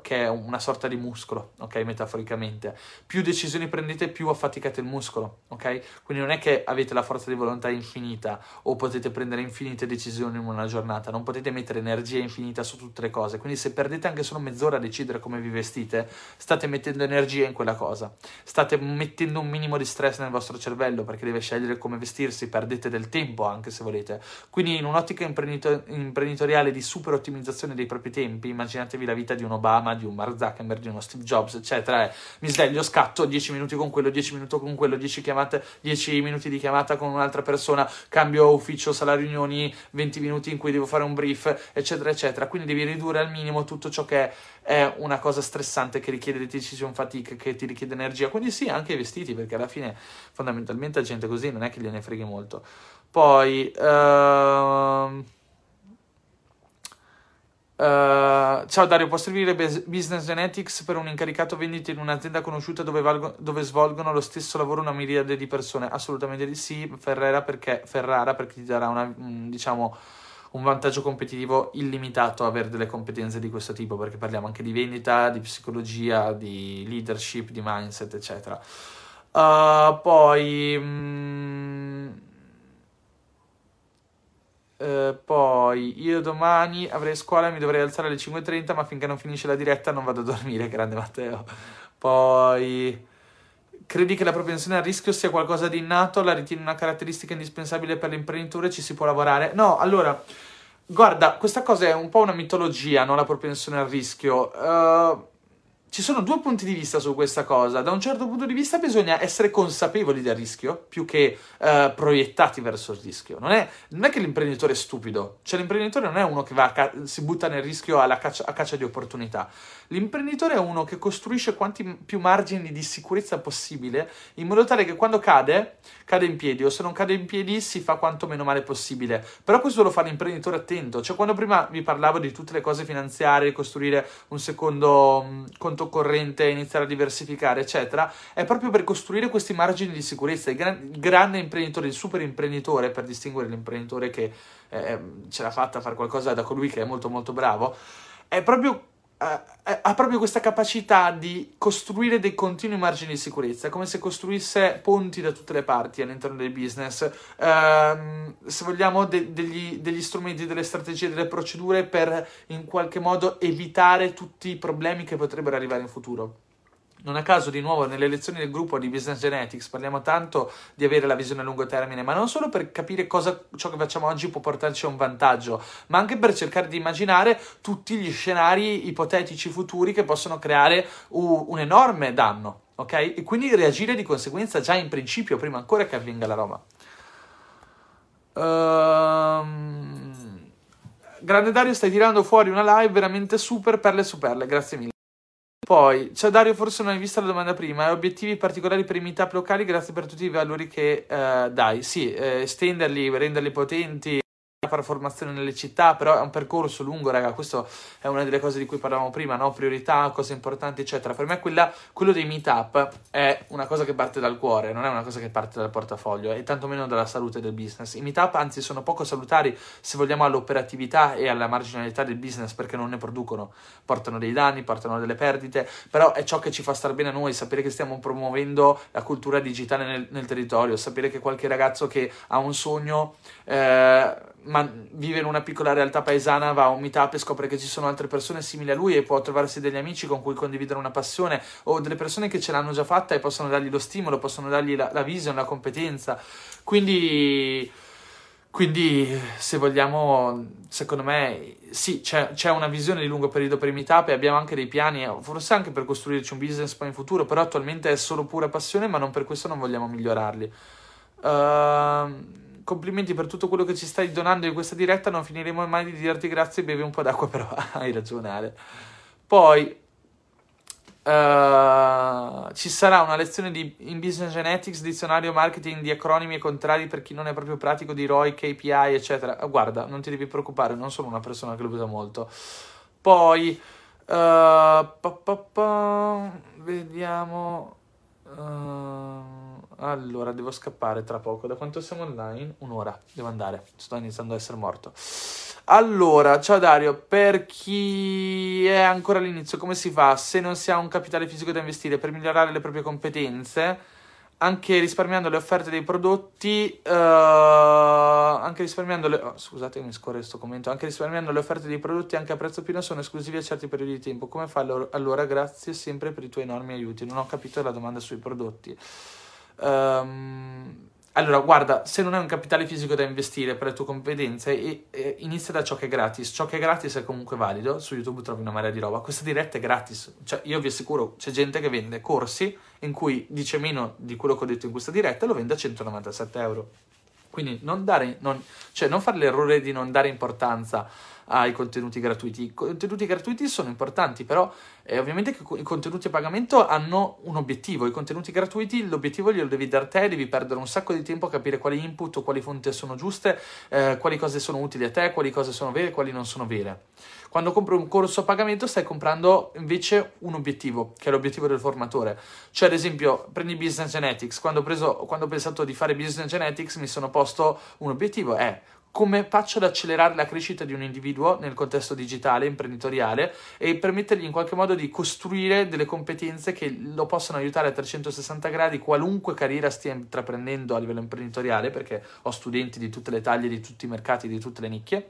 che è una sorta di muscolo, ok, metaforicamente. Più decisioni prendete, più affaticate il muscolo, ok? Quindi non è che avete la forza di volontà infinita o potete prendere infinite decisioni in una giornata, non potete mettere energia infinita su tutte le cose. Quindi se perdete anche solo mezz'ora a decidere come vi vestite, state mettendo energia in quella cosa. State mettendo un minimo di stress nel vostro cervello perché deve scegliere come vestirsi, perdete del tempo anche se volete. Quindi in un'ottica imprenditor- imprenditoriale di super ottimizzazione dei propri tempi, immaginatevi la vita di uno Obama, di un Mark Zuckerberg, di uno Steve Jobs, eccetera. È, mi sveglio, scatto 10 minuti con quello, 10 minuti con quello, 10, chiamate, 10 minuti di chiamata con un'altra persona, cambio ufficio, sala riunioni, 20 minuti in cui devo fare un brief, eccetera, eccetera. Quindi devi ridurre al minimo tutto ciò che è una cosa stressante che richiede decision fatigue, che ti richiede energia. Quindi sì, anche i vestiti, perché alla fine fondamentalmente la gente così non è che gliene freghi molto. Poi... Uh, Uh, ciao Dario, può servire Business Genetics per un incaricato vendita in un'azienda conosciuta dove, valgo, dove, svolgono lo stesso lavoro una miriade di persone? Assolutamente di sì, Ferrara perché, Ferrara perché ti darà una, diciamo, un vantaggio competitivo illimitato avere delle competenze di questo tipo, perché parliamo anche di vendita, di psicologia, di leadership, di mindset, eccetera. Uh, poi... Mm, eh, poi io domani avrei scuola e mi dovrei alzare alle 5.30, ma finché non finisce la diretta non vado a dormire, grande Matteo. Poi credi che la propensione al rischio sia qualcosa di innato? La ritieni una caratteristica indispensabile per l'imprenditore? Ci si può lavorare? No, allora, guarda, questa cosa è un po' una mitologia, no? La propensione al rischio. Uh, ci sono due punti di vista su questa cosa. Da un certo punto di vista bisogna essere consapevoli del rischio più che uh, proiettati verso il rischio. Non è, non è, che l'imprenditore è stupido, cioè l'imprenditore non è uno che ca- si butta nel rischio caccia, a caccia di opportunità. L'imprenditore è uno che costruisce quanti più margini di sicurezza possibile in modo tale che quando cade, cade in piedi o se non cade in piedi si fa quanto meno male possibile. Però questo lo fa l'imprenditore attento. Cioè quando prima vi parlavo di tutte le cose finanziarie, costruire un secondo conto corrente, iniziare a diversificare, eccetera, è proprio per costruire questi margini di sicurezza. Il, il grande imprenditore, il super imprenditore, per distinguere l'imprenditore che eh, ce l'ha fatta a fare qualcosa da colui che è molto molto bravo, è proprio ha proprio questa capacità di costruire dei continui margini di sicurezza, come se costruisse ponti da tutte le parti all'interno del business, ehm, se vogliamo de- degli, degli, strumenti, delle strategie, delle procedure per in qualche modo evitare tutti i problemi che potrebbero arrivare in futuro. Non a caso, di nuovo, nelle lezioni del gruppo di Business Genetics parliamo tanto di avere la visione a lungo termine, ma non solo per capire cosa ciò che facciamo oggi può portarci a un vantaggio, ma anche per cercare di immaginare tutti gli scenari ipotetici futuri che possono creare un, un enorme danno, ok? E quindi reagire di conseguenza già in principio, prima ancora che avvenga la roba. Ehm... Grande Dario, stai tirando fuori una live veramente super perle su perle, grazie mille. Poi, ciao Dario, forse non hai visto la domanda prima, obiettivi particolari per i meetup locali, grazie per tutti i valori che eh, dai. Sì, eh, estenderli, renderli potenti, fare formazione nelle città, però è un percorso lungo, raga, questo è una delle cose di cui parlavamo prima, no? Priorità, cose importanti, eccetera. Per me quella, quello dei meetup è una cosa che parte dal cuore, non è una cosa che parte dal portafoglio, e tantomeno dalla salute del business. I meetup, anzi, sono poco salutari se vogliamo all'operatività e alla marginalità del business perché non ne producono, portano dei danni, portano delle perdite, però è ciò che ci fa stare bene a noi, sapere che stiamo promuovendo la cultura digitale nel, nel territorio, sapere che qualche ragazzo che ha un sogno eh, ma vive in una piccola realtà paesana, va a un meetup e scopre che ci sono altre persone simili a lui e può trovarsi degli amici con cui condividere una passione o delle persone che ce l'hanno già fatta e possono dargli lo stimolo, possono dargli la, la vision, la competenza. Quindi, quindi, se vogliamo, secondo me, sì, c'è, c'è, una visione di lungo periodo per i meetup e abbiamo anche dei piani, forse anche per costruirci un business poi in futuro, però attualmente è solo pura passione, ma non per questo non vogliamo migliorarli. Uh, complimenti per tutto quello che ci stai donando in questa diretta. Non finiremo mai di dirti grazie. Bevi un po' d'acqua, però hai ragione, Ale. Poi uh, ci sarà una lezione di, in Business Genetics, dizionario marketing di acronimi e contrari per chi non è proprio pratico di ROI, KPI, eccetera. Uh, guarda, non ti devi preoccupare, non sono una persona che lo usa molto. Poi, uh, pa, pa, pa, vediamo. Uh, allora, devo scappare tra poco. Da quanto siamo online? Un'ora. Devo andare. Sto iniziando a essere morto. Allora, ciao Dario. Per chi è ancora all'inizio, come si fa se non si ha un capitale fisico da investire per migliorare le proprie competenze? Anche risparmiando le offerte dei prodotti, uh, anche risparmiando le. Oh, scusate, mi scorre questo commento. Anche risparmiando le offerte dei prodotti anche a prezzo pieno sono esclusivi a certi periodi di tempo. Come fa allora? Grazie sempre per i tuoi enormi aiuti. Non ho capito la domanda sui prodotti. Um, allora, guarda, se non hai un capitale fisico da investire per le tue competenze, e, e, inizia da ciò che è gratis. Ciò che è gratis è comunque valido. Su YouTube trovi una marea di roba. Questa diretta è gratis. Cioè, io vi assicuro, c'è gente che vende corsi in cui dice meno di quello che ho detto in questa diretta e lo vende a 197 euro. Quindi non, dare, non, cioè non fare l'errore di non dare importanza ai contenuti gratuiti. I contenuti gratuiti sono importanti, però eh, ovviamente i contenuti a pagamento hanno un obiettivo. I contenuti gratuiti l'obiettivo glielo devi dare te, devi perdere un sacco di tempo a capire quali input o quali fonti sono giuste, eh, quali cose sono utili a te, quali cose sono vere e quali non sono vere. Quando compri un corso a pagamento stai comprando invece un obiettivo, che è l'obiettivo del formatore. Cioè, ad esempio, prendi Business Genetics. Quando ho, preso, quando ho pensato di fare Business Genetics mi sono posto un obiettivo, è come faccio ad accelerare la crescita di un individuo nel contesto digitale, imprenditoriale e permettergli in qualche modo di costruire delle competenze che lo possano aiutare a 360 gradi qualunque carriera stia intraprendendo a livello imprenditoriale, perché ho studenti di tutte le taglie, di tutti i mercati, di tutte le nicchie,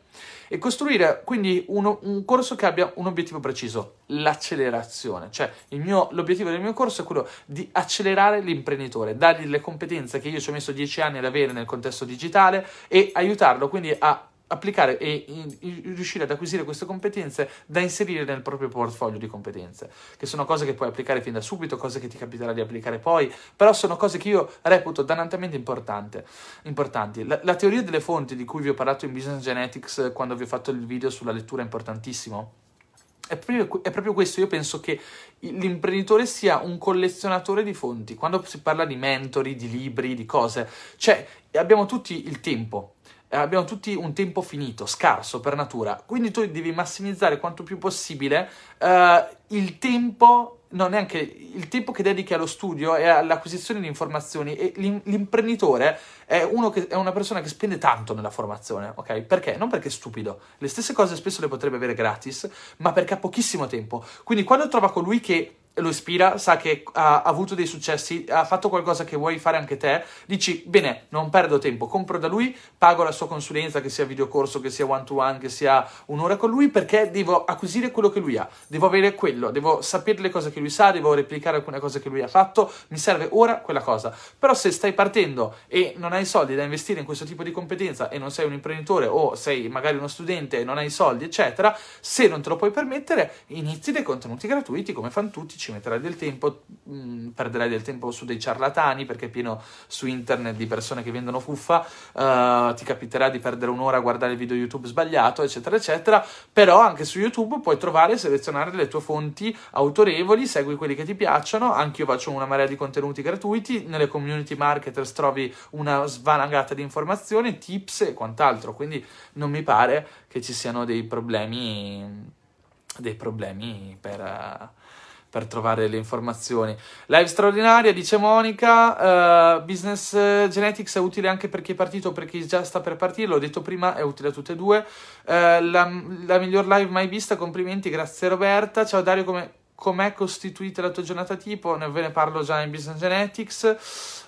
e costruire quindi uno, un corso che abbia un obiettivo preciso, l'accelerazione. Cioè mio, l'obiettivo del mio corso è quello di accelerare l'imprenditore, dargli le competenze che io ci ho messo 10 anni ad avere nel contesto digitale e aiutarlo quindi a applicare e riuscire ad acquisire queste competenze da inserire nel proprio portfolio di competenze, che sono cose che puoi applicare fin da subito, cose che ti capiterà di applicare poi, però sono cose che io reputo dannatamente importanti. La, la teoria delle fonti di cui vi ho parlato in Business Genetics quando vi ho fatto il video sulla lettura è importantissimo. È proprio, è proprio questo, io penso che l'imprenditore sia un collezionatore di fonti. Quando si parla di mentori, di libri, di cose, cioè abbiamo tutti il tempo, eh, abbiamo tutti un tempo finito, scarso per natura, quindi tu devi massimizzare quanto più possibile uh, il tempo non neanche il tempo che dedichi allo studio e all'acquisizione di informazioni e l'imprenditore è, che, è, una persona che spende tanto nella formazione, ok? Perché? Non perché è stupido, le stesse cose spesso le potrebbe avere gratis, ma perché ha pochissimo tempo. Quindi quando trova colui che lo ispira, sa che ha avuto dei successi, ha fatto qualcosa che vuoi fare anche te, dici bene, non perdo tempo, compro da lui, pago la sua consulenza, che sia videocorso, che sia one to one, che sia un'ora con lui, perché devo acquisire quello che lui ha, devo avere quello, devo sapere le cose che lui sa, devo replicare alcune cose che lui ha fatto, mi serve ora quella cosa. Però se stai partendo e non hai soldi da investire in questo tipo di competenza e non sei un imprenditore o sei magari uno studente e non hai soldi, eccetera, se non te lo puoi permettere, inizi dei contenuti gratuiti come fanno tutti ci metterai del tempo, mh, mm, perderai del tempo su dei ciarlatani perché è pieno su internet di persone che vendono fuffa, uh, ti capiterà di perdere un'ora a guardare il video YouTube sbagliato, eccetera, eccetera, però anche su YouTube puoi trovare e selezionare le tue fonti autorevoli, segui quelli che ti piacciono, anche io faccio una marea di contenuti gratuiti, nelle community marketers trovi una svanagata di informazioni, tips e quant'altro, quindi non mi pare che ci siano dei problemi dei problemi per, per trovare le informazioni. Live straordinaria, dice Monica, uh, Business Genetics è utile anche per chi è partito o per chi già sta per partire, l'ho detto prima, è utile a tutte e due. Uh, la, la, miglior live mai vista, complimenti, grazie Roberta. Ciao Dario, come, com'è costituita la tua giornata tipo? Ne ve ne parlo già in Business Genetics.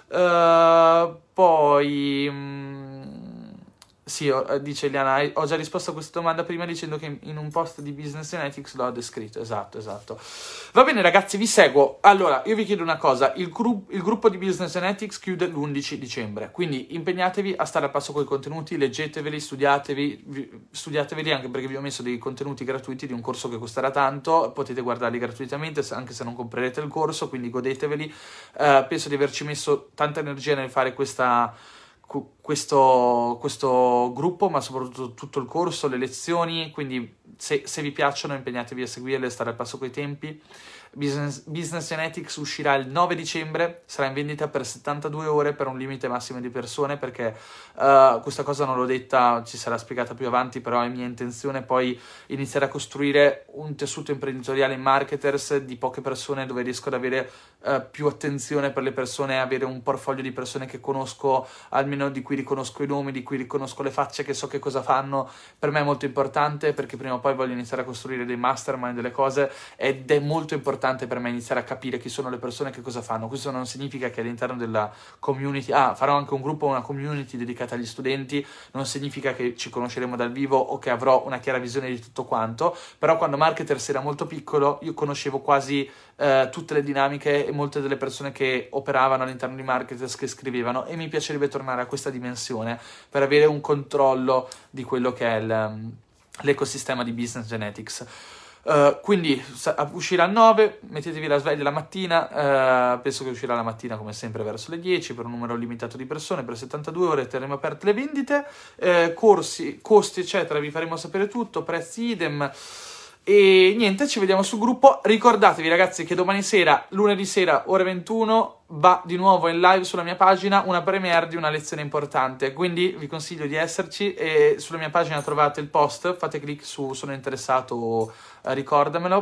Uh, poi... Mm, sì, eh, dice Eliana, ho già risposto a questa domanda prima dicendo che in un post di Business Genetics l'ho descritto. Esatto, esatto. Va bene ragazzi, vi seguo. Allora, io vi chiedo una cosa, il, gru- il gruppo di Business Genetics chiude l'11 dicembre, quindi impegnatevi a stare a passo con i contenuti, leggeteveli, studiatevi, vi- studiateveli anche perché vi ho messo dei contenuti gratuiti di un corso che costerà tanto, potete guardarli gratuitamente anche se non comprerete il corso, quindi godeteveli. Uh, penso di averci messo tanta energia nel fare questa questo, questo, gruppo, ma soprattutto tutto il corso, le lezioni, quindi se, se vi piacciono impegnatevi a seguirle, stare al passo coi tempi. Business, Business Genetics uscirà il 9 dicembre, sarà in vendita per 72 ore per un limite massimo di persone perché uh, questa cosa non l'ho detta, ci sarà spiegata più avanti, però è mia intenzione poi iniziare a costruire un tessuto imprenditoriale in marketers di poche persone dove riesco ad avere uh, più attenzione per le persone, avere un portfolio di persone che conosco, almeno di cui riconosco i nomi, di cui riconosco le facce, che so che cosa fanno. Per me è molto importante perché prima o poi voglio iniziare a costruire dei mastermind, delle cose ed è molto importante importante per me iniziare a capire chi sono le persone e che cosa fanno. Questo non significa che all'interno della community, ah, farò anche un gruppo, una community dedicata agli studenti, non significa che ci conosceremo dal vivo o che avrò una chiara visione di tutto quanto, però quando Marketers era molto piccolo io conoscevo quasi eh, tutte le dinamiche e molte delle persone che operavano all'interno di Marketers che scrivevano e mi piacerebbe tornare a questa dimensione per avere un controllo di quello che è il, l'ecosistema di Business Genetics. Uh, quindi uscirà a 9, mettetevi la sveglia la mattina, uh, penso che uscirà la mattina come sempre verso le 10 per un numero limitato di persone, per 72 ore terremo aperte le vendite, uh, corsi, costi eccetera, vi faremo sapere tutto, prezzi idem. E niente, ci vediamo sul gruppo. Ricordatevi ragazzi che domani sera, lunedì sera, ore 21, va di nuovo in live sulla mia pagina una premiere di una lezione importante. Quindi vi consiglio di esserci e sulla mia pagina trovate il post, fate clic su sono interessato, ricordamelo